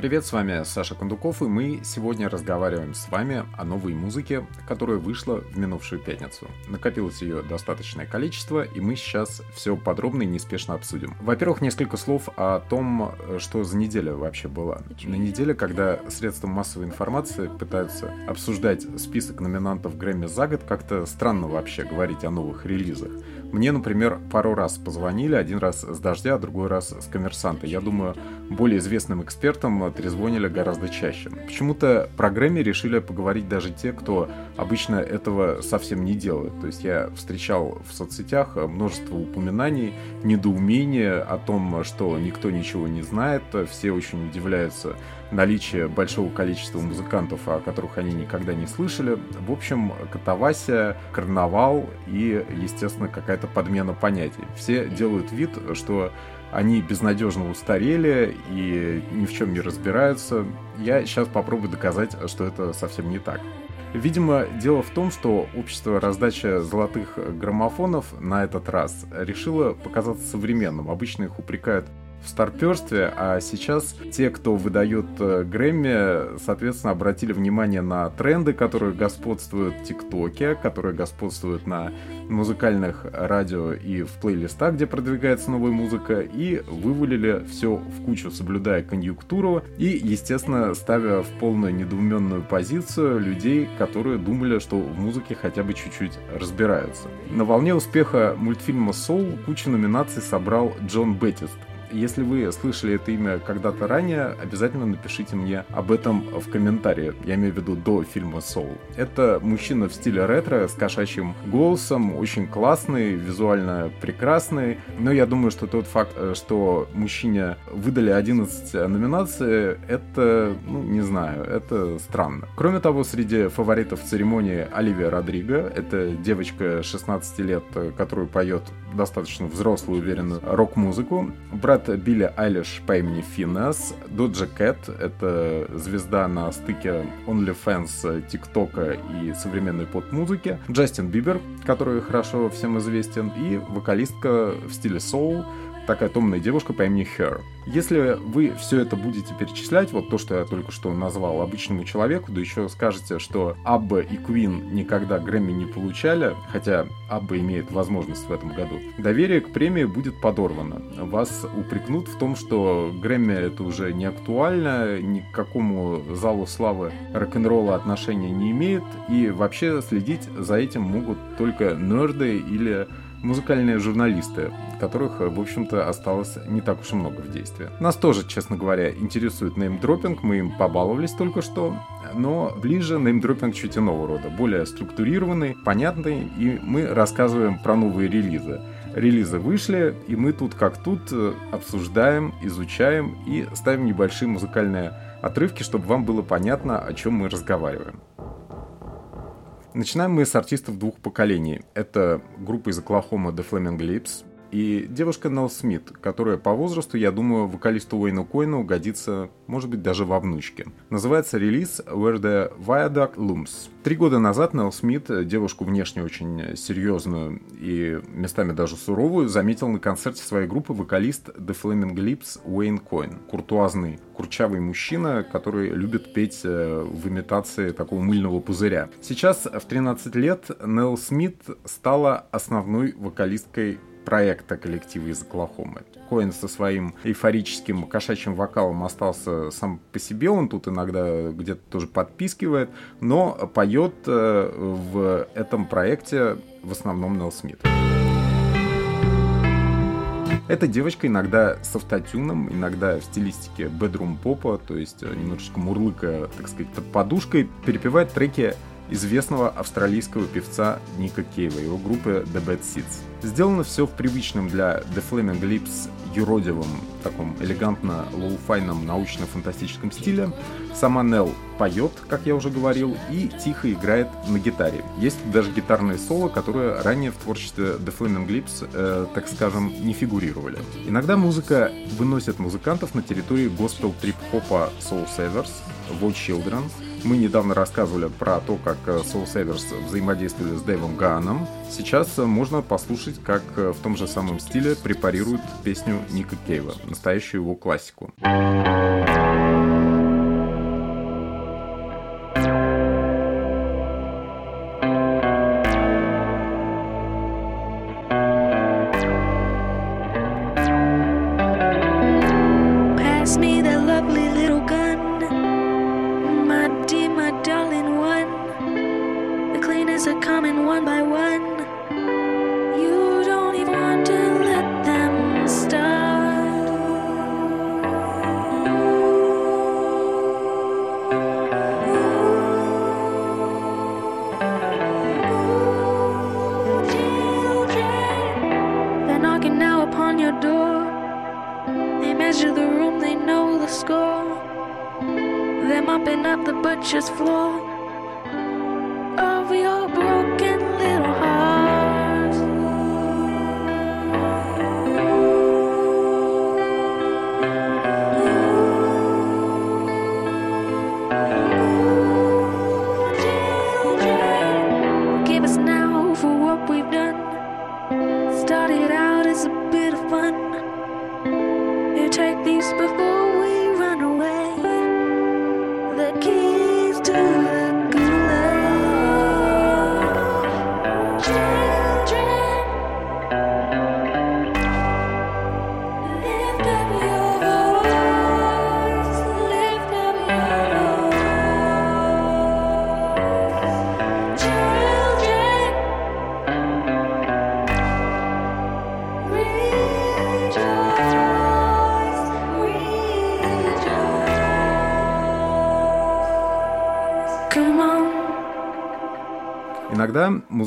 Привет, с вами Саша Кондуков, и мы сегодня разговариваем с вами о новой музыке, которая вышла в минувшую пятницу. Накопилось ее достаточное количество, и мы сейчас все подробно и неспешно обсудим. Во-первых, несколько слов о том, что за неделя вообще была. На неделе, когда средства массовой информации пытаются обсуждать список номинантов Грэмми за год, как-то странно вообще говорить о новых релизах. Мне, например, пару раз позвонили, один раз с «Дождя», другой раз с «Коммерсанта». Я думаю, более известным экспертам трезвонили гораздо чаще. Почему-то про Грэмми решили поговорить даже те, кто обычно этого совсем не делает. То есть я встречал в соцсетях множество упоминаний, недоумения о том, что никто ничего не знает, все очень удивляются наличие большого количества музыкантов, о которых они никогда не слышали. В общем, катавасия, карнавал и, естественно, какая-то подмена понятий. Все делают вид, что они безнадежно устарели и ни в чем не разбираются. Я сейчас попробую доказать, что это совсем не так. Видимо, дело в том, что общество раздача золотых граммофонов на этот раз решило показаться современным. Обычно их упрекают в старперстве, а сейчас те, кто выдает э, Грэмми, соответственно, обратили внимание на тренды, которые господствуют в ТикТоке, которые господствуют на музыкальных радио и в плейлистах, где продвигается новая музыка, и вывалили все в кучу, соблюдая конъюнктуру и, естественно, ставя в полную недоуменную позицию людей, которые думали, что в музыке хотя бы чуть-чуть разбираются. На волне успеха мультфильма «Соул» кучу номинаций собрал Джон Беттист, если вы слышали это имя когда-то ранее, обязательно напишите мне об этом в комментарии. Я имею в виду до фильма Soul. Это мужчина в стиле ретро с кошачьим голосом, очень классный, визуально прекрасный. Но я думаю, что тот факт, э, что мужчине выдали 11 номинаций, это, ну, не знаю, это странно. Кроме того, среди фаворитов церемонии Оливия Родриго, это девочка 16 лет, э, которая поет достаточно взрослую, уверенную рок-музыку. Брат это Билли Айлиш по имени Финес, Доджа Кэт, это звезда на стыке OnlyFans, ТикТока и современной поп-музыки, Джастин Бибер, который хорошо всем известен, и вокалистка в стиле соул, такая томная девушка по имени Her. Если вы все это будете перечислять, вот то, что я только что назвал обычному человеку, да еще скажете, что Абба и Квин никогда Грэмми не получали, хотя Абба имеет возможность в этом году, доверие к премии будет подорвано. Вас упрекнут в том, что Грэмми это уже не актуально, ни к какому залу славы рок-н-ролла отношения не имеет, и вообще следить за этим могут только нерды или музыкальные журналисты, которых, в общем-то, осталось не так уж и много в действии. Нас тоже, честно говоря, интересует неймдропинг, мы им побаловались только что, но ближе неймдропинг чуть иного рода, более структурированный, понятный, и мы рассказываем про новые релизы. Релизы вышли, и мы тут как тут э, обсуждаем, изучаем и ставим небольшие музыкальные отрывки, чтобы вам было понятно, о чем мы разговариваем. Начинаем мы с артистов двух поколений. Это группа из Оклахома The Flaming Lips, и девушка Нелл Смит, которая по возрасту, я думаю, вокалисту Уэйну Койну годится, может быть, даже во внучке. Называется релиз Where the Viaduct Looms. Три года назад Нелл Смит, девушку внешне очень серьезную и местами даже суровую, заметил на концерте своей группы вокалист The Flaming Lips Уэйн Койн. Куртуазный, курчавый мужчина, который любит петь э, в имитации такого мыльного пузыря. Сейчас, в 13 лет, Нелл Смит стала основной вокалисткой проекта коллектива из Оклахомы. Коэн со своим эйфорическим кошачьим вокалом остался сам по себе, он тут иногда где-то тоже подпискивает, но поет э, в этом проекте в основном Нелл Смит. Эта девочка иногда с автотюном, иногда в стилистике бедрум попа, то есть э, немножечко мурлыка, так сказать, под подушкой, перепевает треки известного австралийского певца Ника Кейва, его группы The Bad Seeds. Сделано все в привычном для The Flaming Lips юродивом, таком элегантно лоуфайном научно-фантастическом стиле. Сама Нелл поет, как я уже говорил, и тихо играет на гитаре. Есть даже гитарные соло, которые ранее в творчестве The Flaming Lips, э, так скажем, не фигурировали. Иногда музыка выносит музыкантов на территории госпел трип-хопа Soulsavers, Watch Children, мы недавно рассказывали про то, как э, Soulsavers взаимодействовали с Дэйвом Гааном. Сейчас э, можно послушать, как э, в том же самом стиле препарируют песню Ника Кейва, настоящую его классику.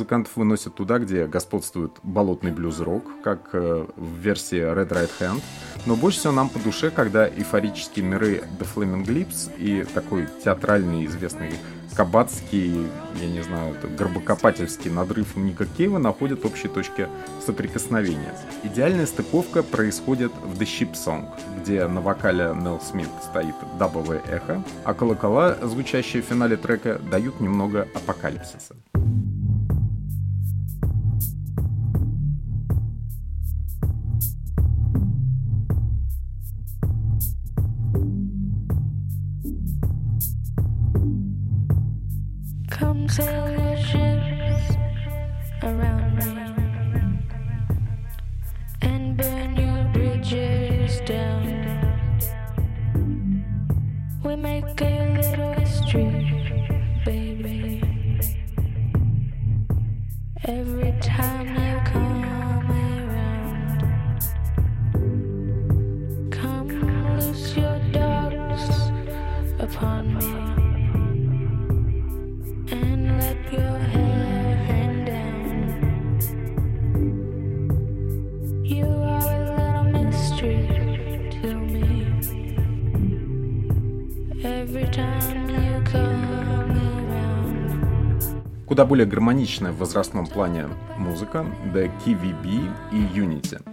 Музыкантов выносят туда, где господствует болотный блюз-рок, как э, в версии Red Right Hand, но больше всего нам по душе, когда эйфорические миры The Flaming Lips и такой театральный известный кабацкий, я не знаю, горбокопательский надрыв Ника Кейва находят общие точки соприкосновения. Идеальная стыковка происходит в The Ship Song, где на вокале Нелл Смит стоит дабовое эхо, а колокола, звучащие в финале трека, дают немного апокалипсиса. Более гармоничная в возрастном плане музыка The KVB и Unity.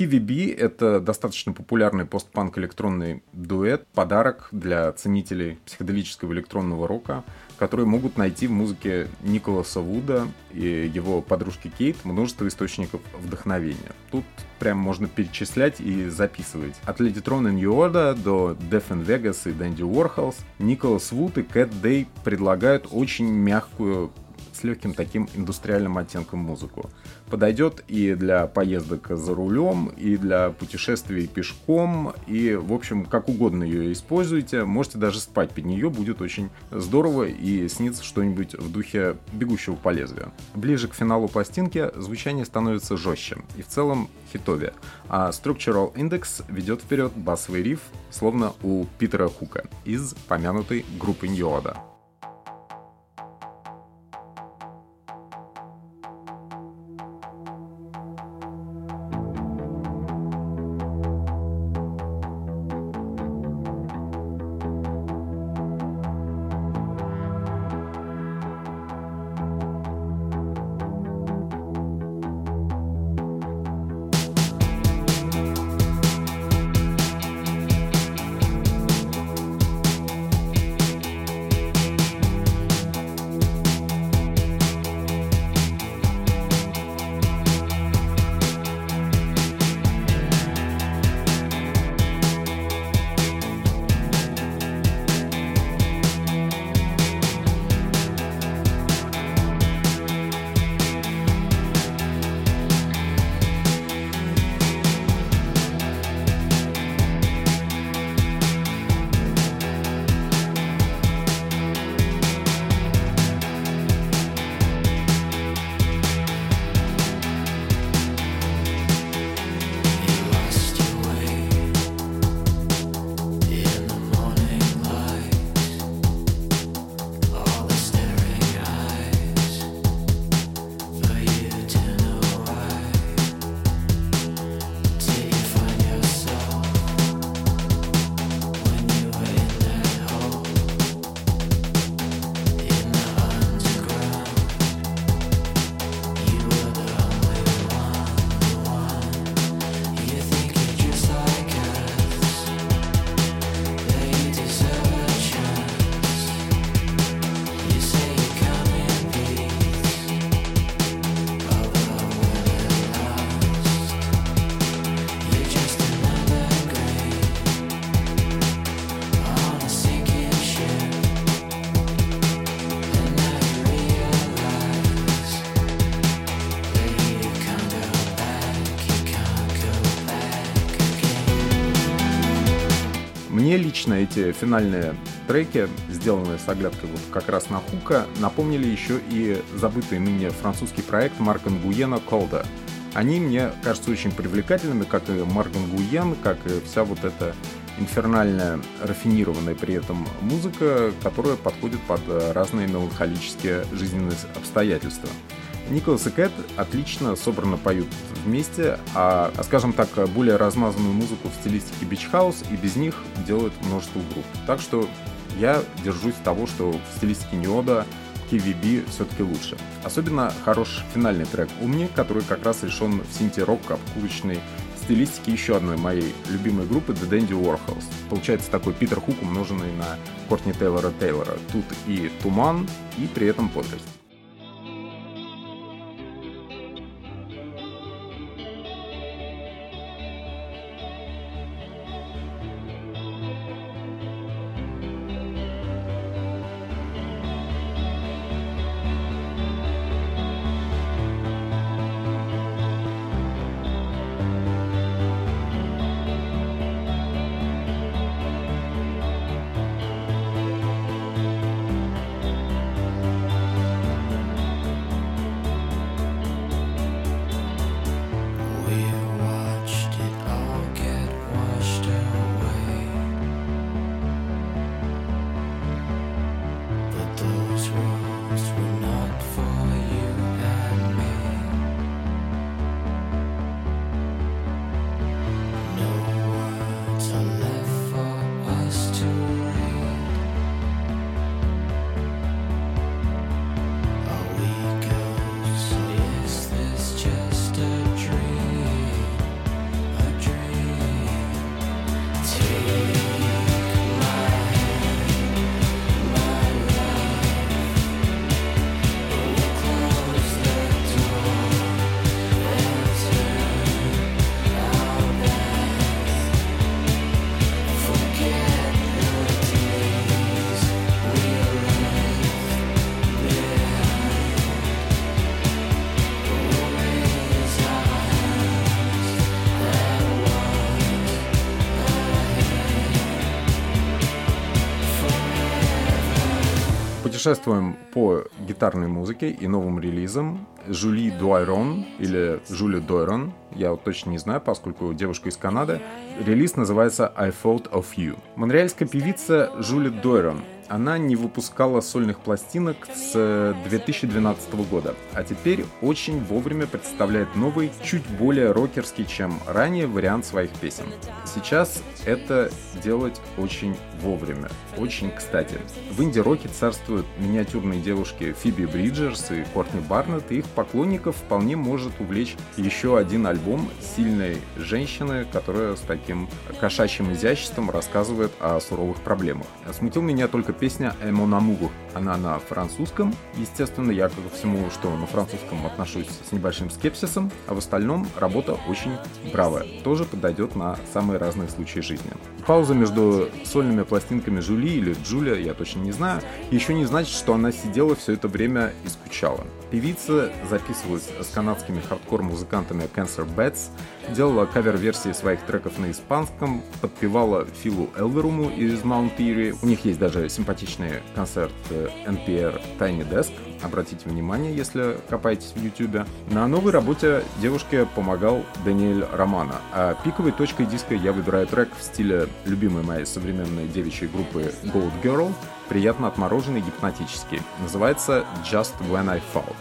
KVB — это достаточно популярный постпанк электронный дуэт, подарок для ценителей психоделического электронного рока, которые могут найти в музыке Николаса Вуда и его подружки Кейт множество источников вдохновения. Тут прям можно перечислять и записывать. От Lady Tron и Order до Death in Vegas и Dandy Warhols Николас Вуд и Кэт Дэй предлагают очень мягкую с легким таким индустриальным оттенком музыку. Подойдет и для поездок за рулем, и для путешествий пешком, и, в общем, как угодно ее используйте. Можете даже спать под нее, будет очень здорово и снится что-нибудь в духе бегущего по лезвию. Ближе к финалу пластинки звучание становится жестче и в целом хитовее, а Structural Index ведет вперед басовый риф, словно у Питера Хука из помянутой группы Ньюода. Лично эти финальные треки, сделанные с оглядкой вот как раз на хука, напомнили еще и забытый ныне французский проект Марка Нгуена «Колда». Они мне кажутся очень привлекательными, как и Марк Нгуен, как и вся вот эта инфернальная, рафинированная при этом музыка, которая подходит под разные меланхолические жизненные обстоятельства. Николас и Кэт отлично собрано поют вместе, а, а, скажем так, более размазанную музыку в стилистике Beach House и без них делает множество групп. Так что я держусь того, что в стилистике Неода KVB все-таки лучше. Особенно хорош финальный трек «Умни», который как раз решен в синти-рок обкурочной стилистике еще одной моей любимой группы The Dandy Warhols. Получается такой Питер Хук, умноженный на Кортни Тейлора Тейлора. Тут и туман, и при этом бодрость. Путешествуем по гитарной музыке и новым релизам. Жули Дуайрон или Жули Дойрон, я вот точно не знаю, поскольку девушка из Канады. Релиз называется I Thought of You. Монреальская певица Жули Дойрон она не выпускала сольных пластинок с 2012 э, года, а теперь очень вовремя представляет новый, чуть более рокерский, чем ранее, вариант своих песен. Сейчас это делать очень вовремя, очень кстати. В инди-роке царствуют миниатюрные девушки Фиби Бриджерс и Кортни Барнетт, и их поклонников вполне может увлечь еще один альбом сильной женщины, которая с таким кошачьим изяществом рассказывает о суровых проблемах. Смутил меня только песня «Mon amour». Она на французском. Естественно, я ко всему, что на французском отношусь с небольшим скепсисом, а в остальном работа очень бравая. Тоже подойдет на самые разные случаи жизни. Пауза между сольными пластинками Жули или Джулия, я точно не знаю, еще не значит, что она сидела все это время и скучала. Певица записывалась с канадскими хардкор-музыкантами Cancer Bats, делала кавер-версии своих треков на испанском, подпевала Филу Элверуму из Mount Eerie. У них есть даже симпатичный концерт NPR Tiny Desk, обратите внимание, если копаетесь в YouTube. На новой работе девушке помогал Даниэль Романа, а пиковой точкой диска я выбираю трек в стиле любимой моей современной девичьей группы Goat Girl, приятно отмороженный гипнотический. Называется Just When I Fought.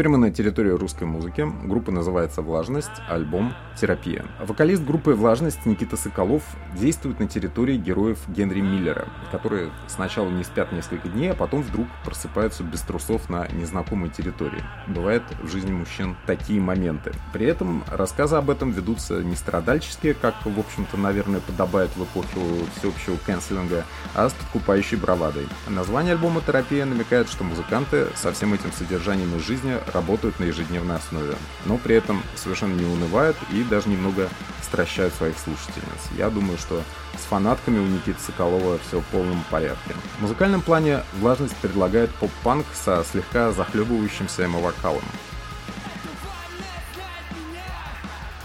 Теперь мы на территории русской музыки. Группа называется «Влажность», альбом «Терапия». Вокалист группы «Влажность» Никита Соколов действует на территории героев Генри Миллера, которые сначала не спят несколько дней, а потом вдруг просыпаются без трусов на незнакомой территории. Бывает в жизни мужчин такие моменты. При этом рассказы об этом ведутся не страдальческие, как, в общем-то, наверное, подобает в эпоху всеобщего канцелинга, а с подкупающей бравадой. Название альбома «Терапия» намекает, что музыканты со всем этим содержанием из жизни работают на ежедневной основе, но при этом совершенно не унывают и даже немного стращают своих слушательниц. Я думаю, что с фанатками у Никиты Соколова все в полном порядке. В музыкальном плане «Влажность» предлагает поп-панк со слегка захлебывающимся эмо-вокалом.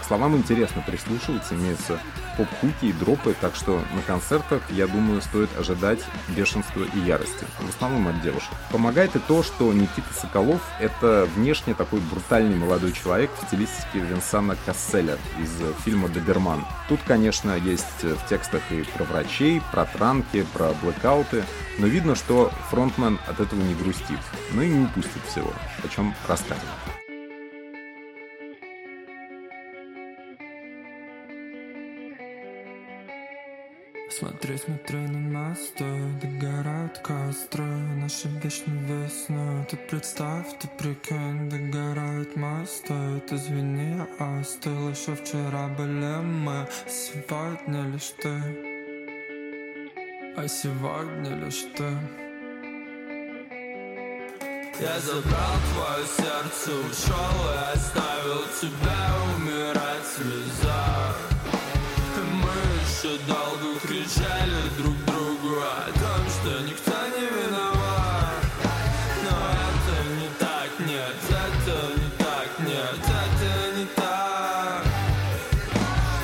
словам интересно прислушиваться, имеются поп-хуки и дропы, так что на концертах, я думаю, стоит ожидать бешенства и ярости, в основном от девушек. Помогает и то, что Никита Соколов — это внешне такой брутальный молодой человек в стилистике Винсана Касселя из фильма «Доберман». Тут, конечно, есть в текстах и про врачей, про транки, про блэкауты, но видно, что фронтмен от этого не грустит, но и не упустит всего, о чем рассказывает. Смотри, смотри на нас, догорают костры Наши вечные весны Ты представь, ты прикинь, догорают мосты. Ты извини, я остыл Еще вчера были мы. Сегодня лишь ты. А сегодня лишь ты. Я забрал твое сердце, ушел и оставил тебя умирать в слезах еще долго кричали друг другу о том, что никто не виноват. Но это не так, нет, это не так, нет, это не так.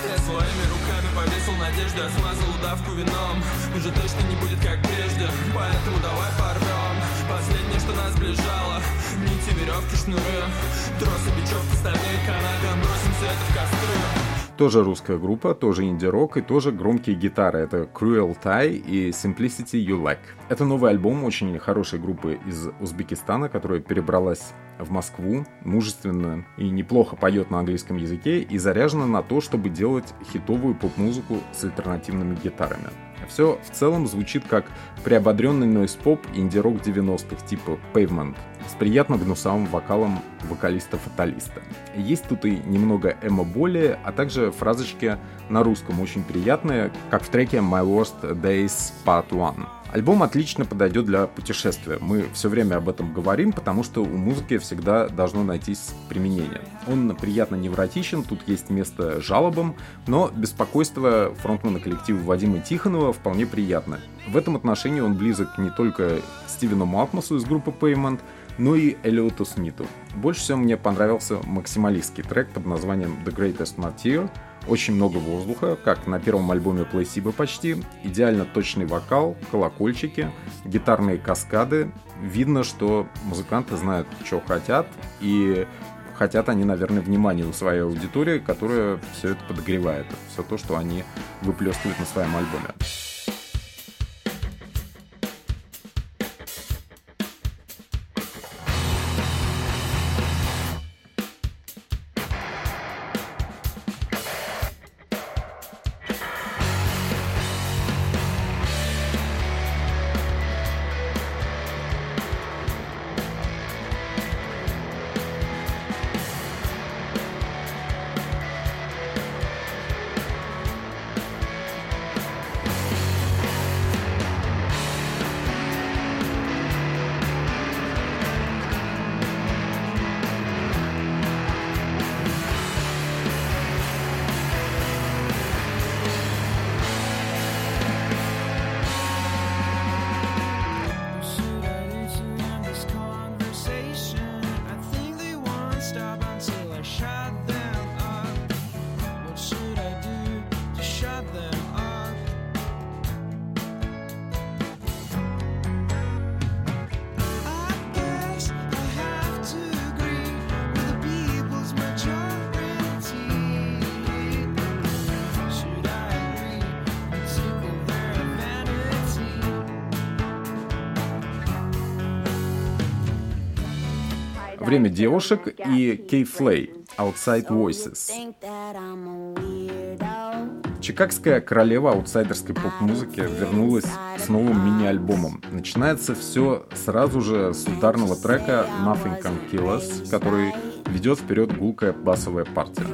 Я своими руками повесил надежду, я смазал удавку вином. Уже точно не будет как прежде, поэтому давай порвем Последнее, что нас сближало, нити, веревки, шнуры. Тросы, бечевки, стальные канаты, бросим все это в костры тоже русская группа, тоже инди-рок и тоже громкие гитары. Это Cruel Tie и Simplicity You Like. Это новый альбом очень хорошей группы из Узбекистана, которая перебралась в Москву, мужественно и неплохо поет на английском языке и заряжена на то, чтобы делать хитовую поп-музыку с альтернативными гитарами. Все в целом звучит как приободренный нойс-поп инди-рок 90-х типа Pavement с приятно гнусавым вокалом вокалиста-фаталиста. Есть тут и немного эмо-боли, а также фразочки на русском очень приятные, как в треке My Worst Days Part 1. Альбом отлично подойдет для путешествия. Мы все время об этом говорим, потому что у музыки всегда должно найтись применение. Он приятно невротичен, тут есть место жалобам, но беспокойство фронтмена коллектива Вадима Тихонова вполне приятно. В этом отношении он близок не только Стивену Малтмасу из группы Payment, но и Элиоту Смиту. Больше всего мне понравился максималистский трек под названием The Greatest Material, очень много воздуха, как на первом альбоме Placebo почти. Идеально точный вокал, колокольчики, гитарные каскады. Видно, что музыканты знают, что хотят, и хотят они, наверное, внимания у своей аудитории, которая все это подогревает. Все то, что они выплескивают на своем альбоме. Время девушек и Кей Флей Outside Voices. Чикагская королева аутсайдерской поп-музыки вернулась с новым мини-альбомом. Начинается все сразу же с ударного трека Nothing Can Kill Us, который ведет вперед гулкая басовая партия.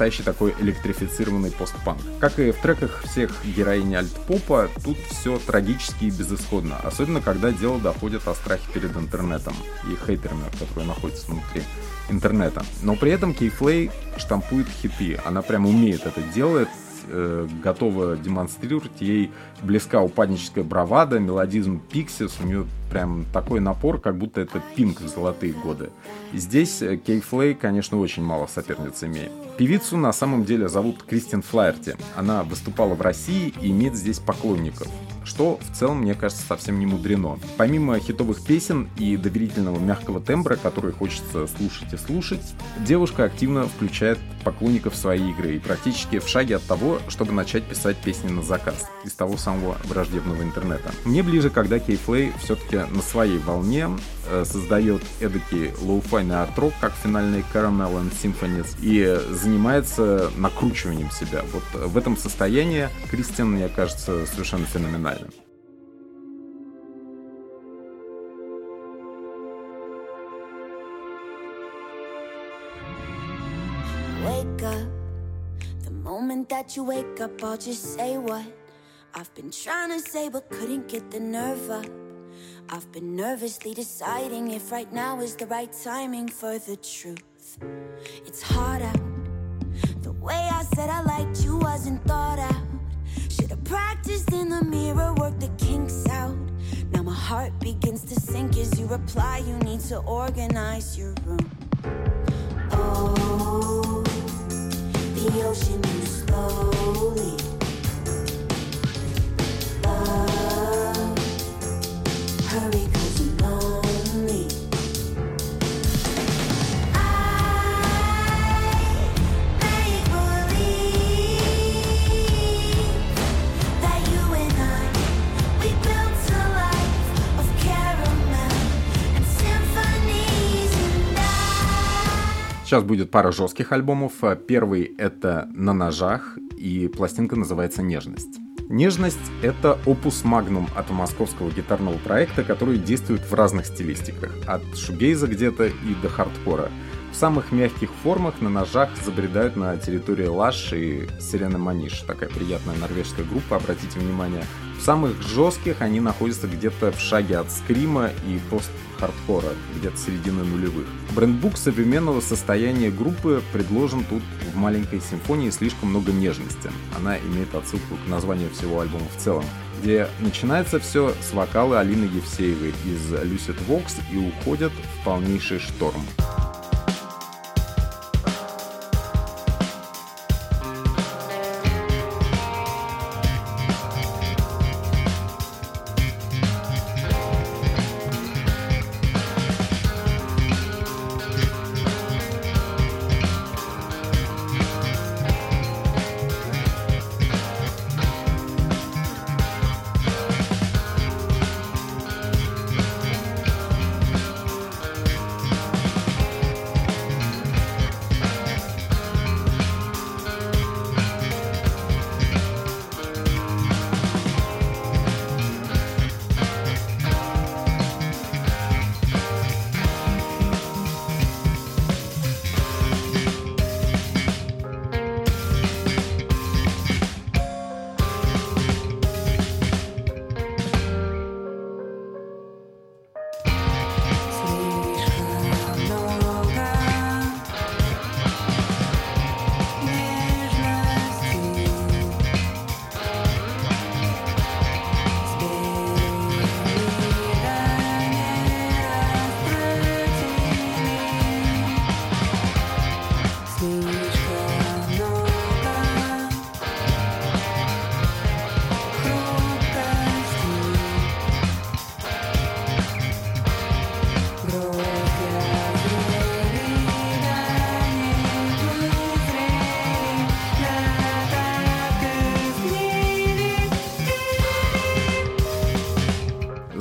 Настоящий такой электрифицированный постпанк. Как и в треках всех героинь альт-попа, тут все трагически и безысходно, особенно когда дело доходит о страхе перед интернетом и хейтерами, которые находятся внутри интернета. Но при этом Кейфлей штампует хиты, она прям умеет это делать, э, готова демонстрировать, ей близка упадническая бравада, мелодизм Пиксис, у нее прям такой напор, как будто это Пинк в золотые годы. Здесь э, Кей Флей, конечно, очень мало соперниц имеет. Певицу на самом деле зовут Кристин Флайерти. Она выступала в России и имеет здесь поклонников что в целом, мне кажется, совсем не мудрено. Помимо хитовых песен и доверительного мягкого тембра, который хочется слушать и слушать, девушка активно включает поклонников в свои игры и практически в шаге от того, чтобы начать писать песни на заказ из того самого враждебного интернета. Мне ближе, когда Кейфлей все-таки на своей волне э, создает эдакий лоу-файный арт-рок, как финальный Caramel and Symphonies, и занимается накручиванием себя. Вот в этом состоянии Кристиан, мне кажется, совершенно феноменальным. That you wake up, I'll just say what I've been trying to say but couldn't get the nerve up. I've been nervously deciding if right now is the right timing for the truth. It's hard out. The way I said I liked you wasn't thought out. Should've practiced in the mirror, worked the kinks out. Now my heart begins to sink as you reply. You need to organize your room. Oh, the ocean moves slowly. Сейчас будет пара жестких альбомов. Первый это «На ножах», и пластинка называется «Нежность». Нежность — это опус магнум от московского гитарного проекта, который действует в разных стилистиках, от шугейза где-то и до хардкора. В самых мягких формах на ножах забредают на территорию Лаш и Сирена Маниш, такая приятная норвежская группа, обратите внимание. В самых жестких они находятся где-то в шаге от скрима и пост-хардкора, где-то середины нулевых. Брендбук современного состояния группы предложен тут в маленькой симфонии слишком много нежности. Она имеет отсылку к названию всего альбома в целом где начинается все с вокала Алины Евсеевой из Lucid Vox и уходит в полнейший шторм.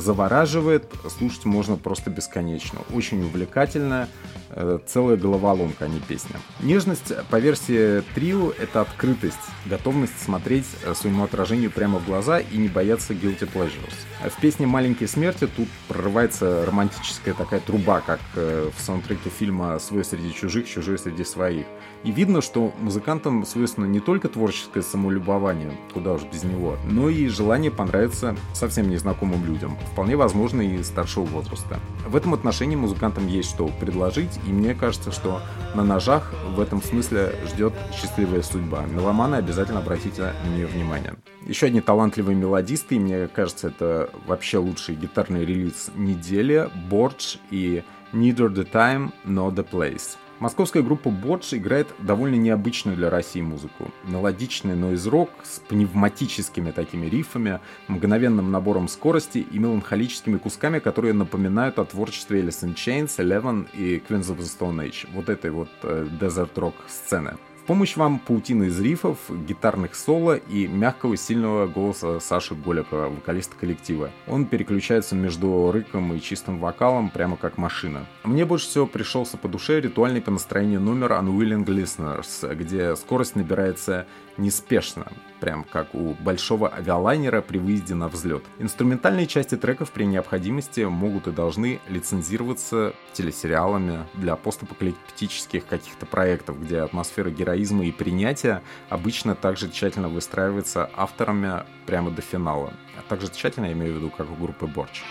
Завораживает, слушать можно просто бесконечно. Очень увлекательная, э, целая головоломка, а не песня. Нежность по версии трио — это открытость, готовность смотреть э, своему отражению прямо в глаза и не бояться guilty pleasures. В песне «Маленькие смерти» тут прорывается романтическая такая труба, как э, в саундтреке фильма «Свой среди чужих, чужой среди своих». И видно, что музыкантам свойственно не только творческое самолюбование, куда уж без него, но и желание понравиться совсем незнакомым людям, вполне возможно и старшего возраста. В этом отношении музыкантам есть что предложить, и мне кажется, что на ножах в этом смысле ждет счастливая судьба. Меломаны обязательно обратите на нее внимание. Еще одни талантливые мелодисты, и мне кажется, это вообще лучший гитарный релиз недели, Бордж и Neither the Time, Nor the Place. Московская группа Бодж играет довольно необычную для России музыку. Мелодичный нойз-рок с пневматическими такими рифами, мгновенным набором скорости и меланхолическими кусками, которые напоминают о творчестве Alice in Chains, Eleven и Queens of the Stone Age. Вот этой вот э, desert rock сцены помощь вам паутина из рифов, гитарных соло и мягкого сильного голоса Саши Голикова, вокалиста коллектива. Он переключается между рыком и чистым вокалом, прямо как машина. Мне больше всего пришелся по душе ритуальный по настроению номер Unwilling Listeners, где скорость набирается неспешно, прям как у большого авиалайнера при выезде на взлет. Инструментальные части треков при необходимости могут и должны лицензироваться телесериалами для постапокалиптических каких-то проектов, где атмосфера героизма и принятия обычно также тщательно выстраивается авторами прямо до финала. А также тщательно я имею в виду, как у группы Борч.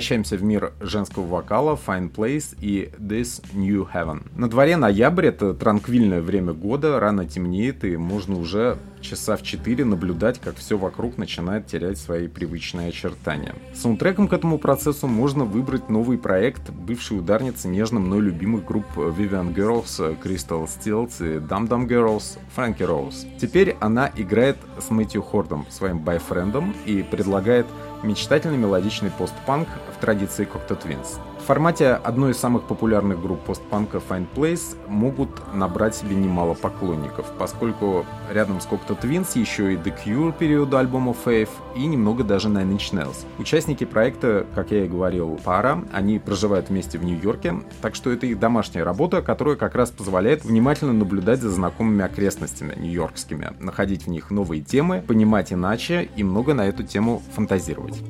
Возвращаемся в мир женского вокала, Fine Place и This New Heaven. На дворе ноябрь, это транквильное время года, рано темнеет, и можно уже часа в 4 наблюдать, как все вокруг начинает терять свои привычные очертания. Саундтреком к этому процессу можно выбрать новый проект бывшей ударницы нежно мной любимых групп Vivian Girls, Crystal Stills и Dum Dum Girls, Frankie Rose. Теперь она играет с Мэтью Хордом, своим байфрендом, и предлагает мечтательный мелодичный постпанк в традиции Cocteau Twins. В формате одной из самых популярных групп постпанка Find Place могут набрать себе немало поклонников, поскольку рядом с Cocteau Twins еще и The Cure периода альбома Faith и немного даже Nine Inch Nails. Участники проекта, как я и говорил, пара, они проживают вместе в Нью-Йорке, так что это их домашняя работа, которая как раз позволяет внимательно наблюдать за знакомыми окрестностями нью-йоркскими, находить в них новые темы, понимать иначе и много на эту тему фантазировать.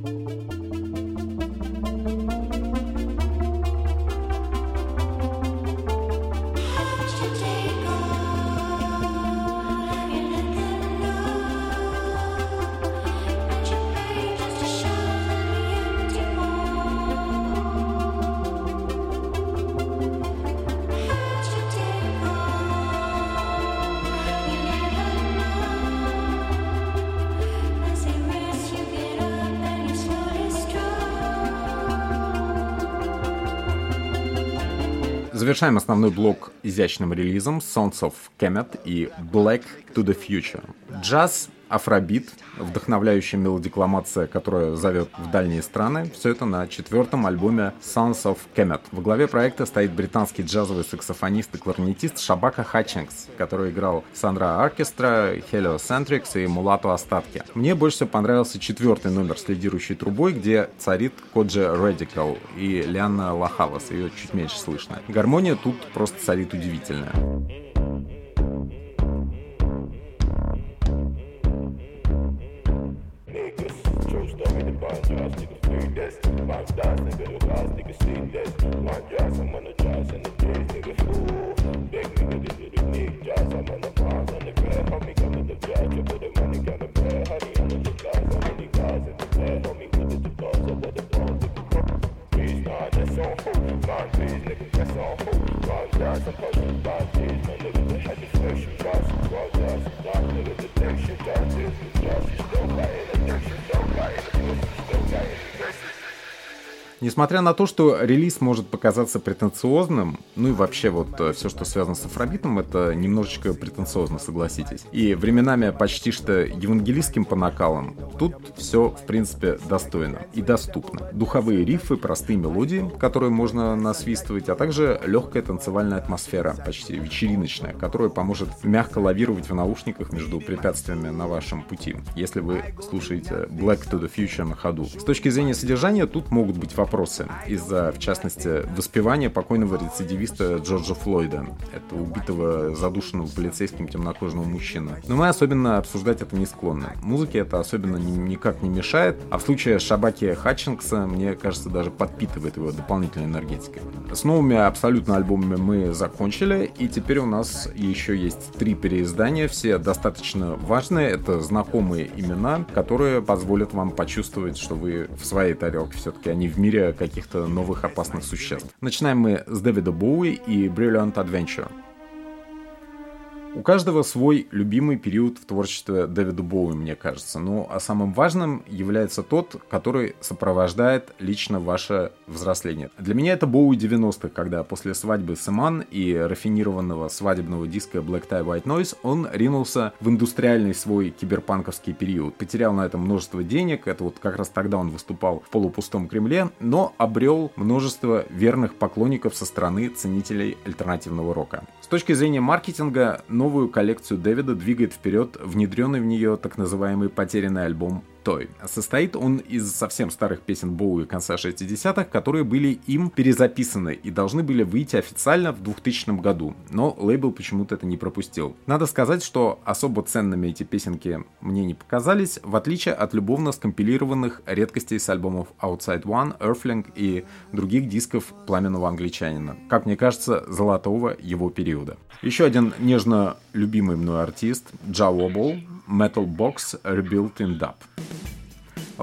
Завершаем основной блок изящным релизом Sons of Kemet и Black to the Future. Джаз афробит, вдохновляющая мелодикламация, которая зовет в дальние страны. Все это на четвертом альбоме Sons of Kemet. В главе проекта стоит британский джазовый саксофонист и кларнетист Шабака Хатчингс, который играл Сандра Оркестра, Heliocentrics и Мулату Остатки. Мне больше всего понравился четвертый номер с лидирующей трубой, где царит Коджи Radical и Лианна Лахалас, ее чуть меньше слышно. Гармония тут просто царит удивительная. The this. My jazz, I'm on the jazz and the days, nigga. Ooh, big nigga, this is the. I'm on the bars and the bed. Homie, come to the jazz, triple the money, got the bread. Honey, I'm in the guys, I'm in the guys in the bed. Homie, with the cigars, I let the bones, nigga. Please, nah, that's on. My please, nigga, that's on. My jazz, I'm my Несмотря на то, что релиз может показаться претенциозным, ну и вообще вот все, что связано с афробитом, это немножечко претенциозно, согласитесь. И временами почти что евангелистским по накалам, тут все, в принципе, достойно и доступно. Духовые рифы, простые мелодии, которые можно насвистывать, а также легкая танцевальная атмосфера, почти вечериночная, которая поможет мягко лавировать в наушниках между препятствиями на вашем пути, если вы слушаете Black to the Future на ходу. С точки зрения содержания, тут могут быть вопросы вопросы из-за, в частности, воспевания покойного рецидивиста Джорджа Флойда, этого убитого задушенного полицейским темнокожего мужчины. Но мы особенно обсуждать это не склонны. Музыке это особенно ни, никак не мешает, а в случае Шабаки Хатчингса, мне кажется, даже подпитывает его дополнительной энергетикой. С новыми абсолютно альбомами мы закончили, и теперь у нас еще есть три переиздания, все достаточно важные, это знакомые имена, которые позволят вам почувствовать, что вы в своей тарелке все-таки, они в мире каких-то новых опасных существ. Начинаем мы с Дэвида Боуи и Brilliant Adventure. У каждого свой любимый период в творчестве Дэвида Боуи, мне кажется. Ну, а самым важным является тот, который сопровождает лично ваше взросление. Для меня это Боуи 90-х, когда после свадьбы с Иман и рафинированного свадебного диска Black Tie White Noise он ринулся в индустриальный свой киберпанковский период. Потерял на этом множество денег, это вот как раз тогда он выступал в полупустом Кремле, но обрел множество верных поклонников со стороны ценителей альтернативного рока. С точки зрения маркетинга, новую коллекцию Дэвида двигает вперед внедренный в нее так называемый потерянный альбом той. Состоит он из совсем старых песен Боуи конца 60-х, которые были им перезаписаны и должны были выйти официально в 2000 году, но лейбл почему-то это не пропустил. Надо сказать, что особо ценными эти песенки мне не показались, в отличие от любовно скомпилированных редкостей с альбомов Outside One, Earthling и других дисков пламенного англичанина. Как мне кажется, золотого его периода. Еще один нежно любимый мной артист Джа Wobble, Metal Box Rebuilt in Dub. Mm-hmm.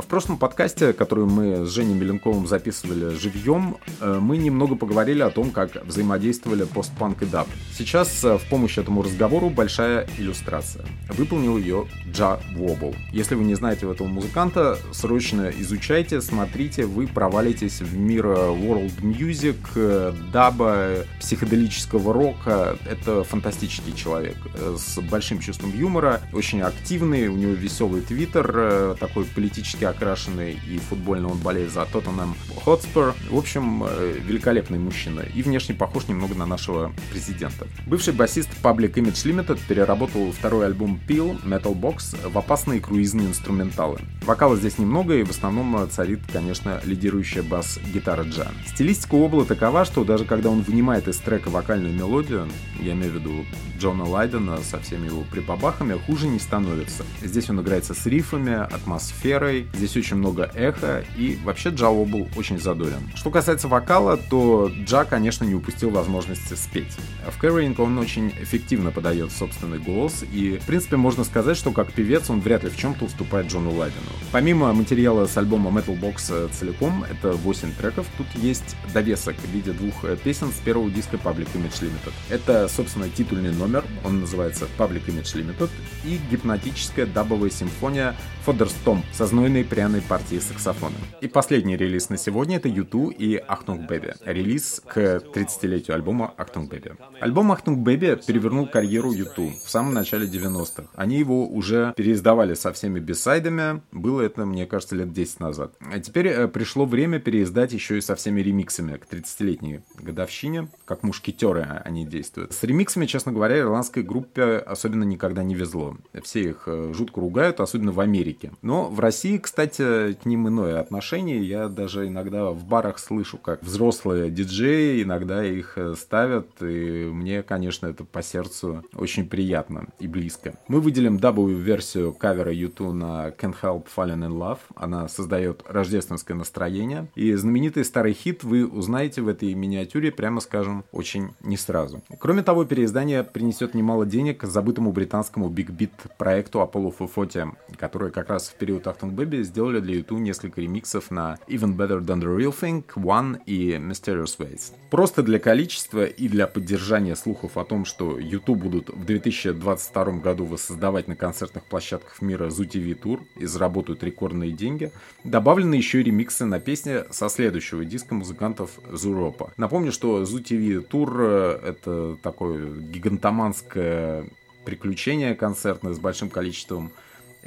В прошлом подкасте, который мы с Женей Меленковым записывали живьем, э, мы немного поговорили о том, как взаимодействовали постпанк и даб. Сейчас э, в помощь этому разговору большая иллюстрация. Выполнил ее Джа Вобл. Если вы не знаете этого музыканта, срочно изучайте, смотрите, вы провалитесь в мир world music, э, даба, психоделического рока. Это фантастический человек с большим чувством юмора, очень активный, у него веселый твиттер, такой политически окрашенный, и футбольно он болеет за Тоттенхэм Хотспор. В общем, э, великолепный мужчина. И внешне похож немного на нашего президента. Бывший басист Public Image Limited переработал второй альбом Peel Metal Box в опасные круизные инструменталы. Вокала здесь немного, и в основном царит, конечно, лидирующая бас-гитара Джа. Стилистика Обла такова, что даже когда он вынимает из трека вокальную мелодию, я имею в виду Джона Лайдена со всеми его припабахами, хуже не становится. Здесь он играется с рифами, атмосферой, Здесь очень много эхо, и вообще Джао был очень задорен. Что касается вокала, то Джа, конечно, не упустил возможности спеть. В Careering он очень эффективно подает собственный голос, и, в принципе, можно сказать, что как певец он вряд ли в чем-то уступает Джону Лайдону. Помимо материала с альбома Metal Box целиком, это 8 треков, тут есть довесок в виде двух песен с первого диска Public Image Limited. Это, собственно, титульный номер, он называется Public Image Limited, и гипнотическая дабовая симфония Fodderstompf со знойной пряной партией саксофона. И последний релиз на сегодня это YouTube и Achtung Baby. Релиз к 30-летию альбома Ахтунг Бэби. Альбом Achtung Baby перевернул карьеру U2 в самом начале 90-х. Они его уже переиздавали со всеми бисайдами. Было это, мне кажется, лет 10 назад. А теперь э, пришло время переиздать еще и со всеми ремиксами к 30-летней годовщине. Как мушкетеры они действуют. С ремиксами, честно говоря, ирландской группе особенно никогда не везло. Все их э, жутко ругают, особенно в Америке. Но в России, к кстати, к ним иное отношение. Я даже иногда в барах слышу, как взрослые диджеи иногда их э, ставят, и мне, конечно, это по сердцу очень приятно и близко. Мы выделим дабовую версию кавера U2 на Can't Help Falling in Love. Она создает рождественское настроение. И знаменитый старый хит вы узнаете в этой миниатюре, прямо скажем, очень не сразу. Кроме того, переиздание принесет немало денег забытому британскому Beat проекту Apollo 440, который как раз в период Achtung Baby сделали для YouTube несколько ремиксов на Even Better Than The Real Thing, One и Mysterious Ways. Просто для количества и для поддержания слухов о том, что YouTube будут в 2022 году воссоздавать на концертных площадках мира Zoo TV тур и заработают рекордные деньги, добавлены еще и ремиксы на песни со следующего диска музыкантов Зуропа. Напомню, что Zoo TV тур э, это такое гигантоманское приключение концертное с большим количеством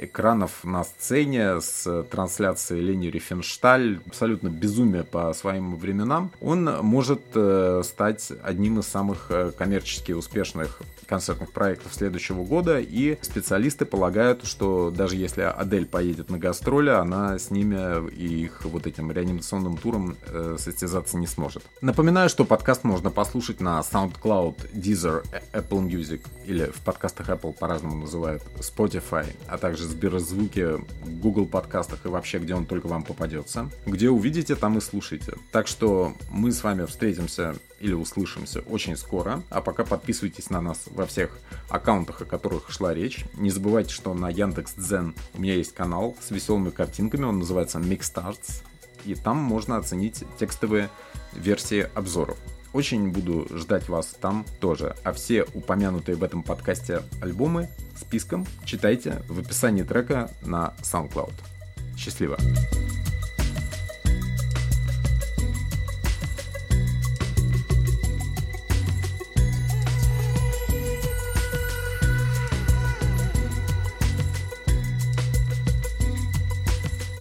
экранов на сцене с трансляцией Лени Рифеншталь, абсолютно безумие по своим временам, он может э, стать одним из самых э, коммерчески успешных концертных проектов следующего года, и специалисты полагают, что даже если Адель поедет на гастроли, она с ними и их вот этим реанимационным туром э, состязаться не сможет. Напоминаю, что подкаст можно послушать на SoundCloud, Deezer, Apple Music или в подкастах Apple по-разному называют Spotify, а также Сберзвуке, Google подкастах и вообще где он только вам попадется. Где увидите, там и слушайте. Так что мы с вами встретимся или услышимся очень скоро. А пока подписывайтесь на нас во всех аккаунтах, о которых шла речь. Не забывайте, что на Яндекс Дзен у меня есть канал с веселыми картинками, он называется Mixstarts. И там можно оценить текстовые версии обзоров. Очень буду ждать вас там тоже. А все упомянутые в этом подкасте альбомы списком читайте в описании трека на SoundCloud. Счастливо!